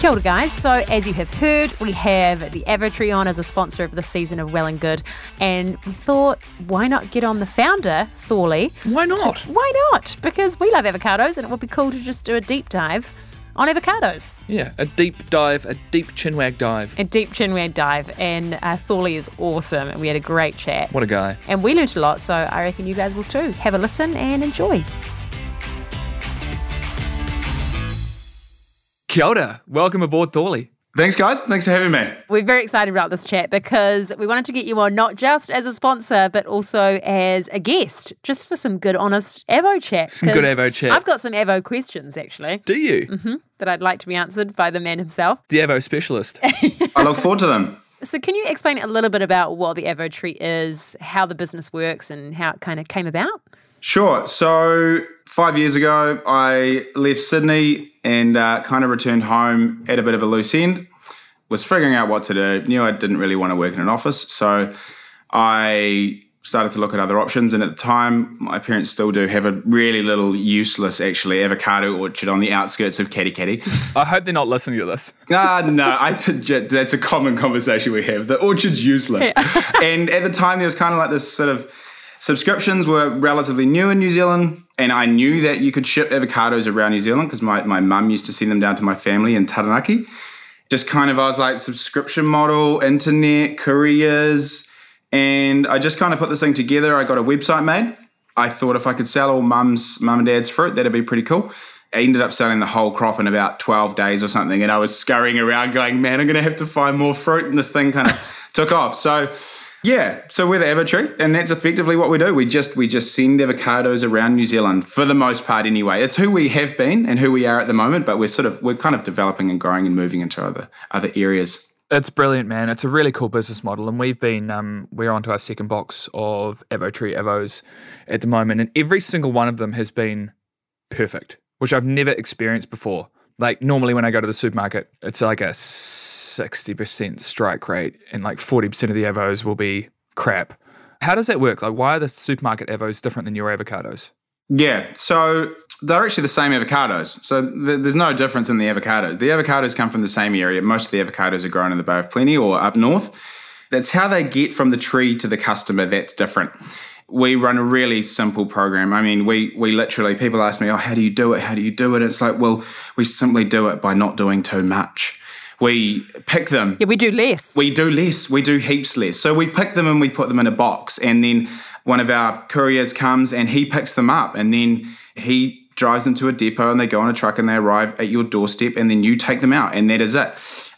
Kia ora, guys. So, as you have heard, we have the Avotree on as a sponsor of the season of Well and Good, and we thought, why not get on the founder, Thorley? Why not? Why not? Because we love avocados, and it would be cool to just do a deep dive on avocados. Yeah, a deep dive, a deep chinwag dive. A deep chinwag dive, and uh, Thorley is awesome, and we had a great chat. What a guy. And we learnt a lot, so I reckon you guys will too. Have a listen and enjoy. Kia ora. Welcome aboard Thorley. Thanks, guys. Thanks for having me. We're very excited about this chat because we wanted to get you on not just as a sponsor, but also as a guest, just for some good, honest Avo chat. Some good Avo chat. I've got some Avo questions, actually, Do you? Mm-hmm. that I'd like to be answered by the man himself. The Evo specialist. I look forward to them. So, can you explain a little bit about what the Avo Tree is, how the business works, and how it kind of came about? Sure. So, five years ago, I left Sydney and uh, kind of returned home at a bit of a loose end. Was figuring out what to do. Knew I didn't really want to work in an office. So, I started to look at other options. And at the time, my parents still do have a really little useless, actually, avocado orchard on the outskirts of Katikati. I hope they're not listening to this. Ah, no, I t- that's a common conversation we have. The orchard's useless. and at the time, there was kind of like this sort of subscriptions were relatively new in New Zealand. And I knew that you could ship avocados around New Zealand because my, my mum used to send them down to my family in Taranaki. Just kind of, I was like, subscription model, internet, couriers. And I just kind of put this thing together. I got a website made. I thought if I could sell all mum's mum and dad's fruit, that'd be pretty cool. I ended up selling the whole crop in about 12 days or something. And I was scurrying around going, man, I'm going to have to find more fruit. And this thing kind of took off. So, yeah, so we're the Avotree, and that's effectively what we do. We just we just send avocados around New Zealand for the most part, anyway. It's who we have been and who we are at the moment, but we're sort of we're kind of developing and growing and moving into other other areas. It's brilliant, man. It's a really cool business model, and we've been um, we're onto our second box of Avotree Evos at the moment, and every single one of them has been perfect, which I've never experienced before. Like normally when I go to the supermarket, it's like a sixty percent strike rate, and like forty percent of the avos will be crap. How does that work? Like, why are the supermarket avos different than your avocados? Yeah, so they're actually the same avocados. So th- there's no difference in the avocados. The avocados come from the same area. Most of the avocados are grown in the Bay of Plenty or up north. That's how they get from the tree to the customer. That's different. We run a really simple program. I mean, we we literally people ask me, "Oh, how do you do it? How do you do it?" It's like, well, we simply do it by not doing too much. We pick them. Yeah, we do less. We do less. We do heaps less. So we pick them and we put them in a box, and then one of our couriers comes and he picks them up, and then he drives them to a depot, and they go on a truck and they arrive at your doorstep, and then you take them out, and that is it.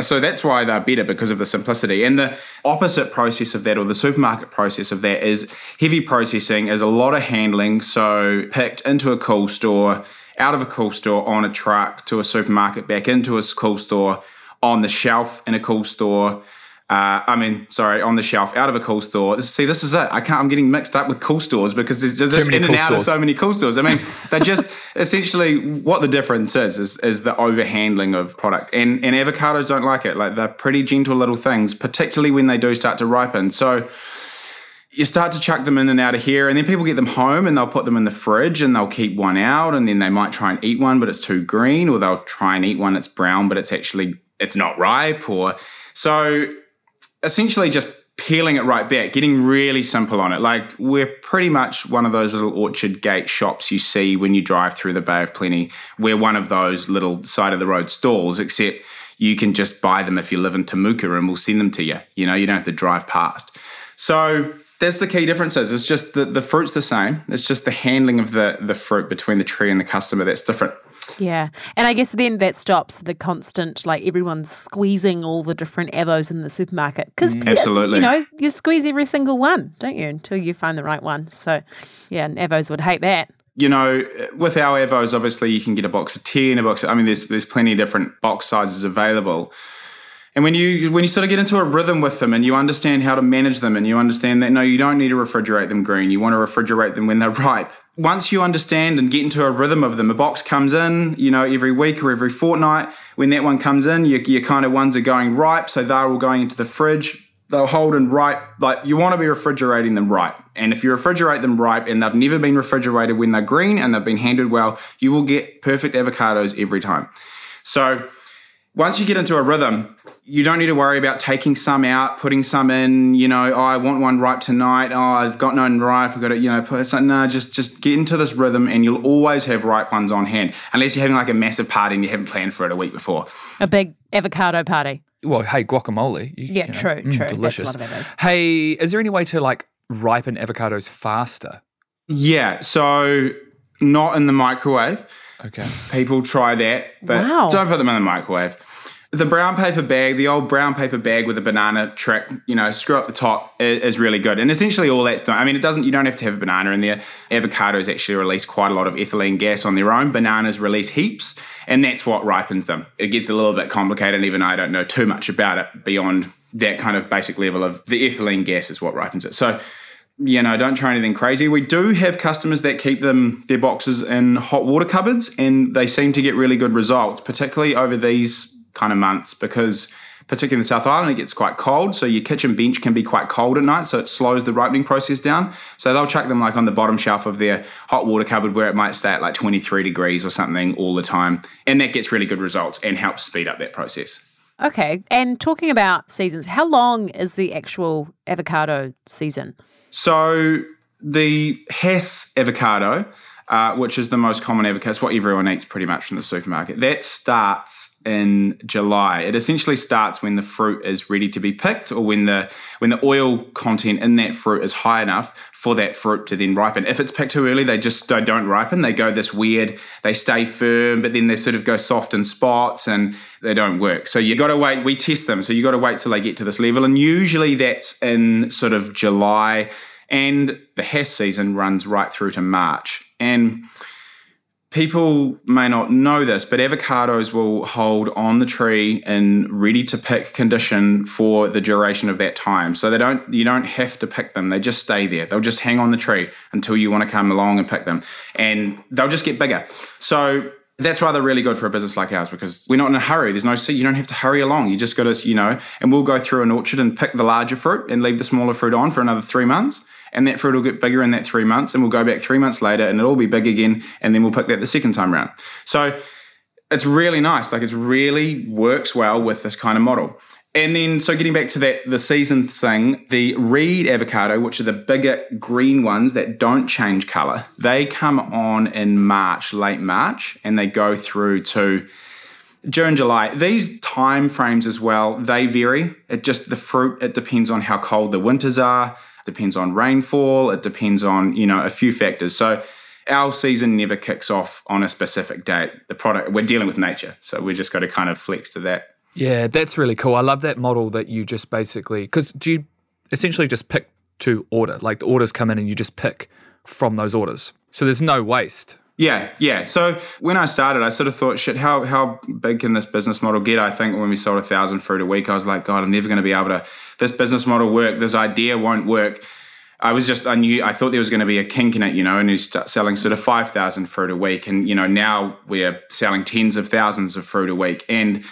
So that's why they're better because of the simplicity. And the opposite process of that, or the supermarket process of that, is heavy processing, is a lot of handling. So picked into a cool store, out of a cool store, on a truck to a supermarket, back into a cool store, on the shelf in a cool store. Uh, I mean, sorry, on the shelf out of a cool store. See, this is it. I can't. I'm getting mixed up with cool stores because there's just in cool and out of so many cool stores. I mean, they're just essentially what the difference is is, is the overhandling of product, and and avocados don't like it. Like they're pretty gentle little things, particularly when they do start to ripen. So you start to chuck them in and out of here, and then people get them home and they'll put them in the fridge and they'll keep one out, and then they might try and eat one, but it's too green, or they'll try and eat one that's brown, but it's actually it's not ripe, or so essentially just peeling it right back, getting really simple on it. Like we're pretty much one of those little orchard gate shops you see when you drive through the Bay of Plenty. We're one of those little side of the road stalls, except you can just buy them if you live in Temuka and we'll send them to you. You know, you don't have to drive past. So that's the key differences. It's just the, the fruit's the same. It's just the handling of the, the fruit between the tree and the customer that's different. Yeah. And I guess then that stops the constant, like everyone's squeezing all the different avos in the supermarket. Because, Absolutely. Mm. you know, you squeeze every single one, don't you, until you find the right one. So, yeah, and avos would hate that. you know, with our Evos, obviously you can get a box of ten, a box. Of, I mean, there's there's plenty of different box sizes available. And when you when you sort of get into a rhythm with them and you understand how to manage them and you understand that no, you don't need to refrigerate them green. You want to refrigerate them when they're ripe. Once you understand and get into a rhythm of them, a box comes in, you know, every week or every fortnight. When that one comes in, your, your kind of ones are going ripe, so they're all going into the fridge. They'll hold and ripe. Like you want to be refrigerating them ripe. And if you refrigerate them ripe and they've never been refrigerated when they're green and they've been handled well, you will get perfect avocados every time. So once you get into a rhythm, you don't need to worry about taking some out, putting some in. You know, oh, I want one ripe tonight. Oh, I've got none ripe. I've got to, you know, put. It's like, no, just just get into this rhythm, and you'll always have ripe ones on hand, unless you're having like a massive party and you haven't planned for it a week before. A big avocado party. Well, hey, guacamole. you- Yeah, you know, true, mm, true. Delicious. lot of avos. Hey, is there any way to like ripen avocados faster? Yeah, so not in the microwave. Okay. People try that, but Wow. don't put them in the microwave. The brown paper bag, the old brown paper bag with a banana trick, you know, screw up the top i- is really good. And essentially all that's done. I mean, it doesn't, you don't have to have a banana in there. Avocados actually release quite a lot of ethylene gas on their own. Bananas release heaps, and that's what ripens them. It gets a little bit complicated, and even I don't know too much about it beyond that kind of basic level of the ethylene gas is what ripens it. So, you know, don't try anything crazy. We do have customers that keep them their boxes in hot water cupboards, and they seem to get really good results, particularly over these kind of months, because particularly in the South Island, it gets quite cold. So your kitchen bench can be quite cold at night, so it slows the ripening process down. So they'll chuck them like on the bottom shelf of their hot water cupboard where it might stay at like 23 degrees or something all the time, and that gets really good results and helps speed up that process. Okay. And talking about seasons, how long is the actual avocado season? So the Hass avocado, uh, which is the most common avocado, it's what everyone eats pretty much from the supermarket. That starts in July. It essentially starts when the fruit is ready to be picked, or when the when the oil content in that fruit is high enough for that fruit to then ripen. If it's picked too early, they just don't, ripen. They go this weird. They stay firm, but then they sort of go soft in spots, and they don't work. So you got to wait. We test them, so you got to wait till they get to this level, and usually that's in sort of July and the Hass season runs right through to March. And people may not know this, but avocados will hold on the tree in ready to pick condition for the duration of that time. So they don't you don't have to pick them. They just stay there. They'll just hang on the tree until you want to come along and pick them. And they'll just get bigger. So that's why they're really good for a business like ours because we're not in a hurry. There's no you don't have to hurry along. You just got to, you know, and we'll go through an orchard and pick the larger fruit and leave the smaller fruit on for another three months. And that fruit will get bigger in that three months, and we'll go back three months later and it'll be big again, and then we'll pick that the second time round. So it's really nice. Like it really works well with this kind of model. And then, so getting back to that, the season thing, the Reed avocado, which are the bigger green ones that don't change color, they come on in March, late March, and they go through to June, July. These time frames as well, they vary. It just the fruit, it depends on how cold the winters are, depends on rainfall, it depends on, you know, a few factors. So our season never kicks off on a specific date. The product we're dealing with nature. So we just got to kind of flex to that. Yeah, that's really cool. I love that model that you just basically because do you essentially just pick to order? Like the orders come in and you just pick from those orders. So there's no waste. Yeah, yeah. So when I started, I sort of thought, shit, how how big can this business model get? I think when we sold a thousand fruit a week, I was like, God, I'm never going to be able to. This business model work. This idea won't work. I was just, I knew, I thought there was going to be a kink in it, you know, and you start selling sort of 5,000 fruit a week. And, you know, now we're selling tens of thousands of fruit a week. And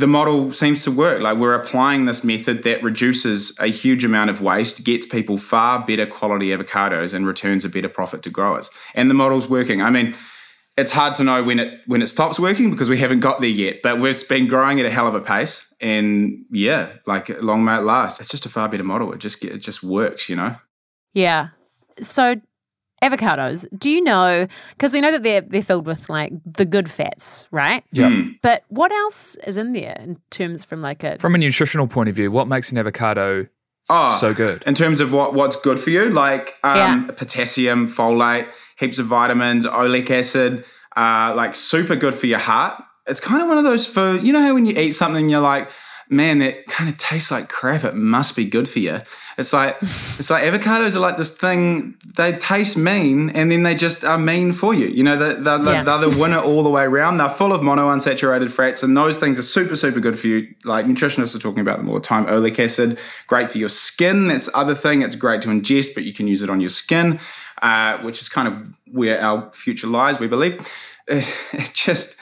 the model seems to work. Like we're applying this method that reduces a huge amount of waste, gets people far better quality avocados, and returns a better profit to growers. And the model's working. I mean, it's hard to know when it when it stops working because we haven't got there yet. But we've been growing at a hell of a pace, and yeah, like long may it last. It's just a far better model. It just it just works, you know. Yeah. So avocados, do you know because we know that they're they're filled with like the good fats, right? Yeah. Hmm. But what else is in there in terms from like a From a nutritional point of view, what makes an avocado Oh, so good? in terms of what what's good for you, like um, Yeah. potassium, folate, heaps of vitamins, oleic acid, uh, like super good for your heart. It's kind of one of those foods. You know how when you eat something, you're like, man, that kind of tastes like crap. It must be good for you. It's like it's like avocados are like this thing. They taste mean, and then they just are mean for you. You know, they're, they're, Yeah. they're the winner all the way around. They're full of monounsaturated fats, and those things are super, super good for you. Like nutritionists are talking about them all the time. Oleic acid, great for your skin. That's other thing. It's great to ingest, but you can use it on your skin, uh, which is kind of where our future lies, we believe. It just,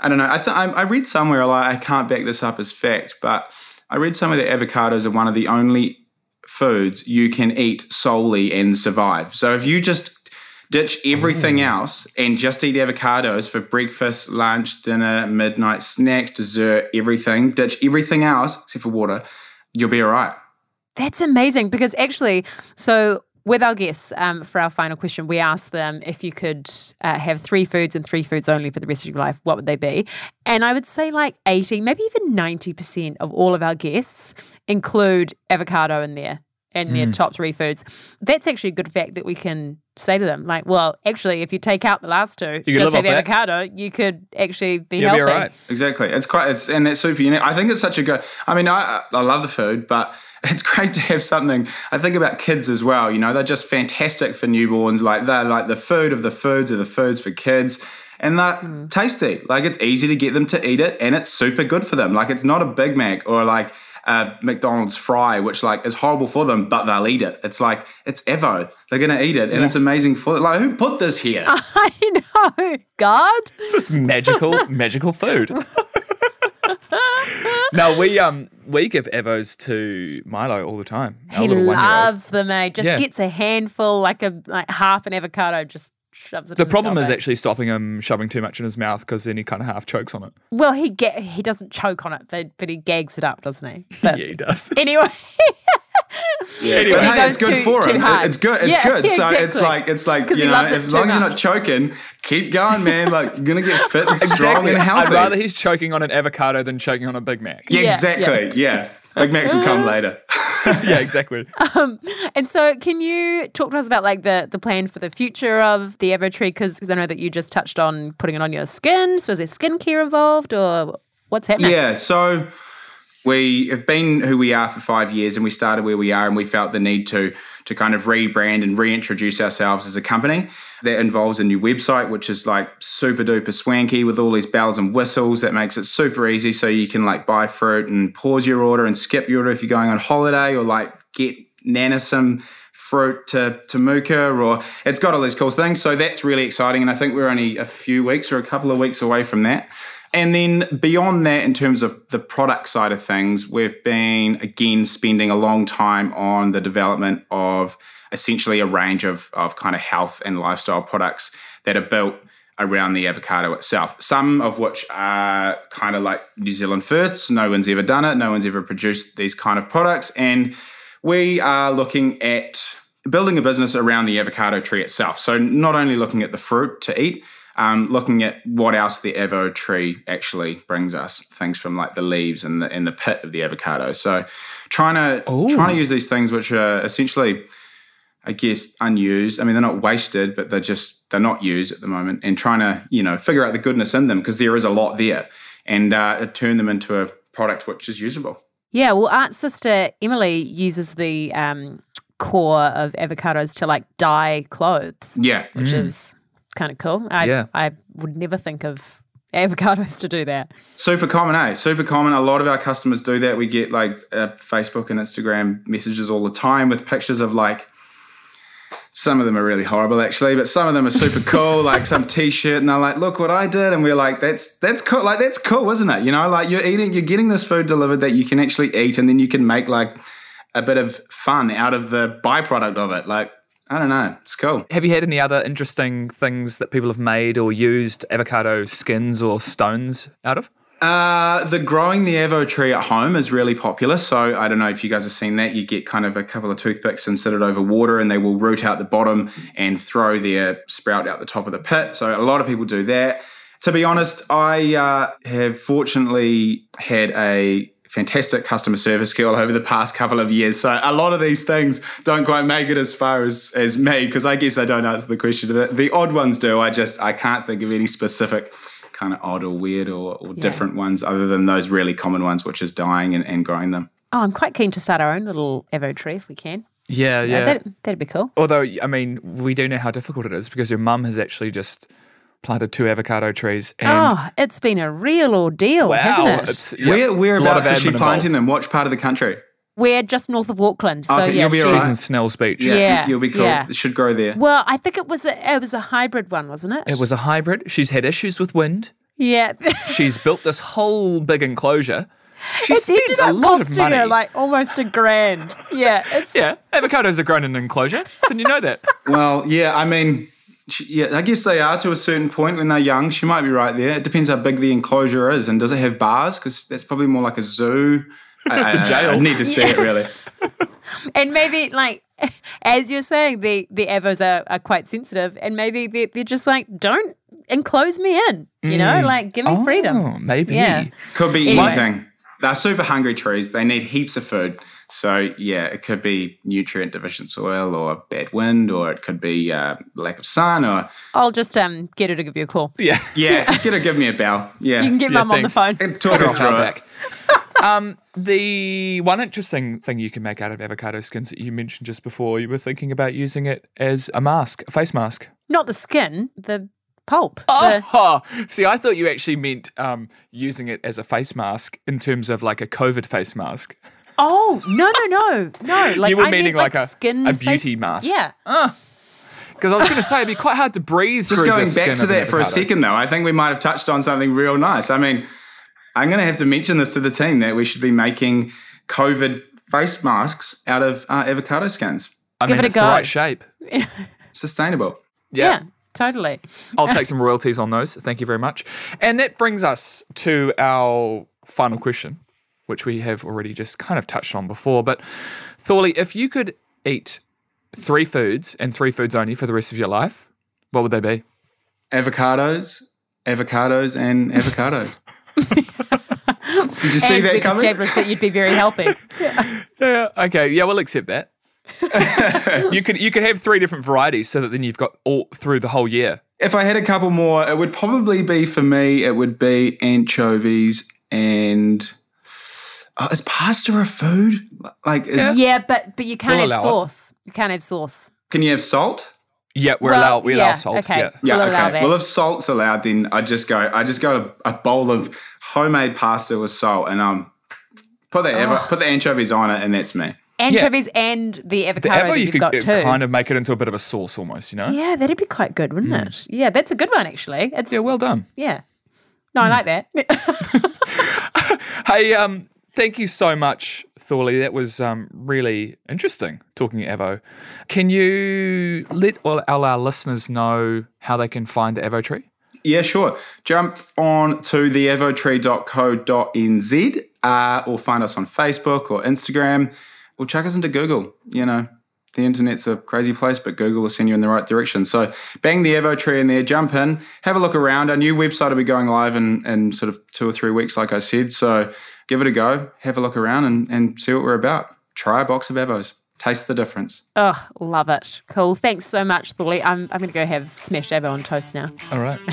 I don't know. I, th- I, I read somewhere, like, I can't back this up as fact, but I read somewhere that avocados are one of the only foods you can eat solely and survive. So if you just ditch everything mm. else and just eat avocados for breakfast, lunch, dinner, midnight snacks, dessert, everything. Ditch everything else except for water. You'll be all right. That's amazing because actually, so with our guests um, for our final question, we asked them if you could uh, have three foods and three foods only for the rest of your life, what would they be? And I would say like 80, maybe even 90% of all of our guests include avocado in there in their hmm. top three foods. That's actually a good fact that we can say to them. Like, well, actually, if you take out the last two, You just have avocado, you could actually be You'll healthy. be all right. Exactly. It's quite, it's, and it's super unique. I think it's such a good, I mean, I, I love the food, but it's great to have something. I think about kids as well. You know, they're just fantastic for newborns. Like, they're like the food of the foods of the foods for kids. And they're Mm. tasty. Like, it's easy to get them to eat it, and it's super good for them. Like, it's not a Big Mac or like, a McDonald's fry, which like is horrible for them, but they'll eat it. It's like it's Evo. They're gonna eat it, and it's amazing for like who put this here? I know. God. It's this magical, magical food. now we um we give Evos to Milo all the time. He loves them, eh? Just Yeah. gets a handful, like a like half an avocado, just shoves it. The in problem mouth, is actually stopping him shoving too much in his mouth because then he kind of half chokes on it. well, he get he doesn't choke on it, but but he gags it up, doesn't he? But Yeah, he does. anyway, Anyway, But hey, it's good too- for too him. hard. It's good. It's Yeah, good. So it's like it's like you know, as long as you're not choking, keep going, man. Like you're gonna get fit and strong exactly. and healthy. I'd rather he's choking on an avocado than choking on a Big Mac. yeah, Yeah, exactly. Yeah. Big Macs will come later. yeah, exactly. Um, and so can you talk to us about like the the plan for the future of the Avo tree? Because I know that you just touched on putting it on your skin. So is there skincare involved, or what's happening? Yeah, so we have been who we are for five years, and we started where we are, and we felt the need to to kind of rebrand and reintroduce ourselves as a company. That involves a new website, which is like super duper swanky with all these bells and whistles. That makes it super easy, so you can like buy fruit and pause your order and skip your order if you're going on holiday, or like get Nana some fruit to Temuka, or it's got all these cool things. So that's really exciting, and I think we're only a few weeks or a couple of weeks away from that. And then beyond that, in terms of the product side of things, we've been again spending a long time on the development of essentially a range of, of kind of health and lifestyle products that are built around the avocado itself. Some of which are kind of like New Zealand firsts. No one's ever done it, no one's ever produced these kind of products. And we are looking at building a business around the avocado tree itself. So, not only looking at the fruit to eat, um, looking at what else the avo tree actually brings us, things from like the leaves and the and the pit of the avocado. So, trying to Ooh. trying to use these things which are essentially, I guess, unused. I mean, they're not wasted, but they're just they're not used at the moment, and trying to you know figure out the goodness in them because there is a lot there, and uh, turn them into a product which is usable. Yeah, well, Aunt Sister Emily uses the um, core of avocados to like dye clothes, Yeah, which is kind of cool. I, Yeah. I would never think of avocados to do that. Super common, eh? Super common. A lot of our customers do that. We get like uh, Facebook and Instagram messages all the time with pictures of like, some of them are really horrible actually, but some of them are super cool, like some t-shirt and they're like, look what I did. And we're like, that's, that's cool. Like, that's cool, isn't it? You know, like you're eating, you're getting this food delivered that you can actually eat and then you can make like a bit of fun out of the byproduct of it. Like, I don't know. It's cool. Have you had any other interesting things that people have made or used avocado skins or stones out of? Uh, the growing the Evo tree at home is really popular. So I don't know if you guys have seen that. You get kind of a couple of toothpicks and sit it over water, and they will root out the bottom and throw their sprout out the top of the pit. So a lot of people do that. To be honest, I uh, have fortunately had a fantastic customer service girl over the past couple of years. So a lot of these things don't quite make it as far as as me because I guess I don't answer the question. The, the odd ones do. I just I can't think of any specific kind of odd or weird or, or different ones other than those really common ones, which is dying and, and growing them. Oh, I'm quite keen to start our own little Evo tree if we can. Yeah, Yeah, yeah. that'd, that'd be cool. Although, I mean, we do know how difficult it is because your mum has actually just planted two avocado trees. And oh, it's been a real ordeal, wow, hasn't it? it's yeah, Where a lot of whereabouts is she planting them? Which part of the country? We're just north of Auckland, so Okay, yeah, you'll be she- all She's right. in Snells Beach. Yeah. you'll be cool. yeah. It should grow there. Well, I think it was a, it was a hybrid one, wasn't it? It was a hybrid. She's had issues with wind. Yeah, She's built this whole big enclosure. She it spent ended a up lot of costing money. her like almost a grand. Yeah, it's yeah, avocados are grown in an enclosure. Didn't you know that? Well, yeah, I mean, she, yeah, I guess they are to a certain point when they're young. She might be right there. It depends how big the enclosure is, and does it have bars? Because that's probably more like a zoo. It's a a jail. I need to see it really. And maybe like as you're saying, the the avos are, are quite sensitive, and maybe they're, they're just like, don't enclose me in, you know, mm. like give me freedom. Oh, maybe. Yeah. Could be Anyway. anything. They're super hungry trees. They need heaps of food. So yeah, it could be nutrient deficient soil, or bad wind, or it could be uh, lack of sun, or I'll just um get her to give you a call. Yeah. yeah, just get her, give me a bell. Yeah, You can get Yeah, mum on the phone. And talk her through throw it. um, the one interesting thing you can make out of avocado skins that you mentioned just before, you were thinking about using it as a mask, a face mask. Not the skin, the pulp. The- Oh, see, I thought you actually meant um, using it as a face mask in terms of like a COVID face mask. Oh no no no no! Like You were I meaning meant, like a- skin a beauty face- mask. Yeah. Because I was going to say it'd be quite hard to breathe Just through going the skin back to that for a second, though, I think we might have touched on something real nice. I mean, I'm going to have to mention this to the team that we should be making COVID face masks out of uh, avocado skins. I Give mean, it a it's the go. right shape. Sustainable. yeah, totally. I'll take some royalties on those. Thank you very much. And that brings us to our final question, which we have already just kind of touched on before. But Thorley, if you could eat three foods and three foods only for the rest of your life, what would they be? Avocados, avocados, and avocados. Did you see and that we've coming? established that you'd be very healthy. Yeah. Okay. Yeah, we'll accept that. you could you could have three different varieties so that then you've got all through the whole year. If I had a couple more, it would probably be for me. It would be anchovies and oh, is pasta a food? Like, is, yeah, but but you can't We'll have allow it. sauce. You can't have sauce. can you have salt? Yeah, we're Well, allowed we allow salt. okay. Yeah. Yeah, We'll okay. Well, if salt's allowed, then I just go. I just go to a bowl of homemade pasta with salt, and um, put the avo- put the anchovies on it, and that's me. Anchovies and the The avocado ever that you you've could got too. kind of make it into a bit of a sauce almost, you know? yeah, that'd be quite good, wouldn't it? Yeah, that's a good one actually. It's Yeah, yeah. well done. Yeah. No, I like that. Hey, um, thank you so much, Thorley. That was um, really interesting talking Evo. Can you let all our listeners know how they can find the Avo tree? Yeah, sure. Jump on to theavotree.co.nz uh, or find us on Facebook or Instagram or chuck us into Google. You know, the internet's a crazy place, but Google will send you in the right direction. So bang the Avo tree in there, jump in, have a look around. Our new website will be going live in, in sort of two or three weeks, like I said. So give it a go, have a look around and, and see what we're about. Try a box of Evos. Taste the difference. oh, love it. Cool. Thanks so much, Thorley. I'm I'm gonna go have smashed avo on toast now. All right.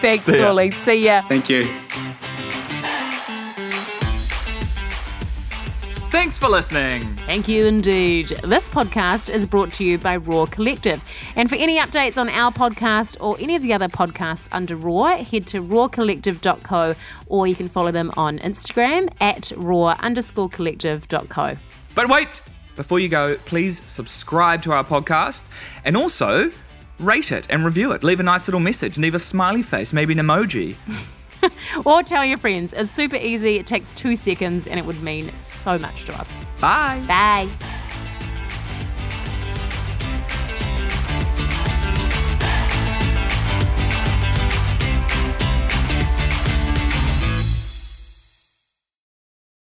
Thanks, See. Thorley. See ya. Thank you. Thanks for listening. Thank you indeed. This podcast is brought to you by Raw Collective. And for any updates on our podcast or any of the other podcasts under Raw, head to rawcollective.co or you can follow them on Instagram at raw underscore collective.co. But wait, before you go, please subscribe to our podcast and also rate it and review it. Leave a nice little message, leave a smiley face, maybe an emoji. Or tell your friends. It's super easy. It takes two seconds and it would mean so much to us. Bye. Bye.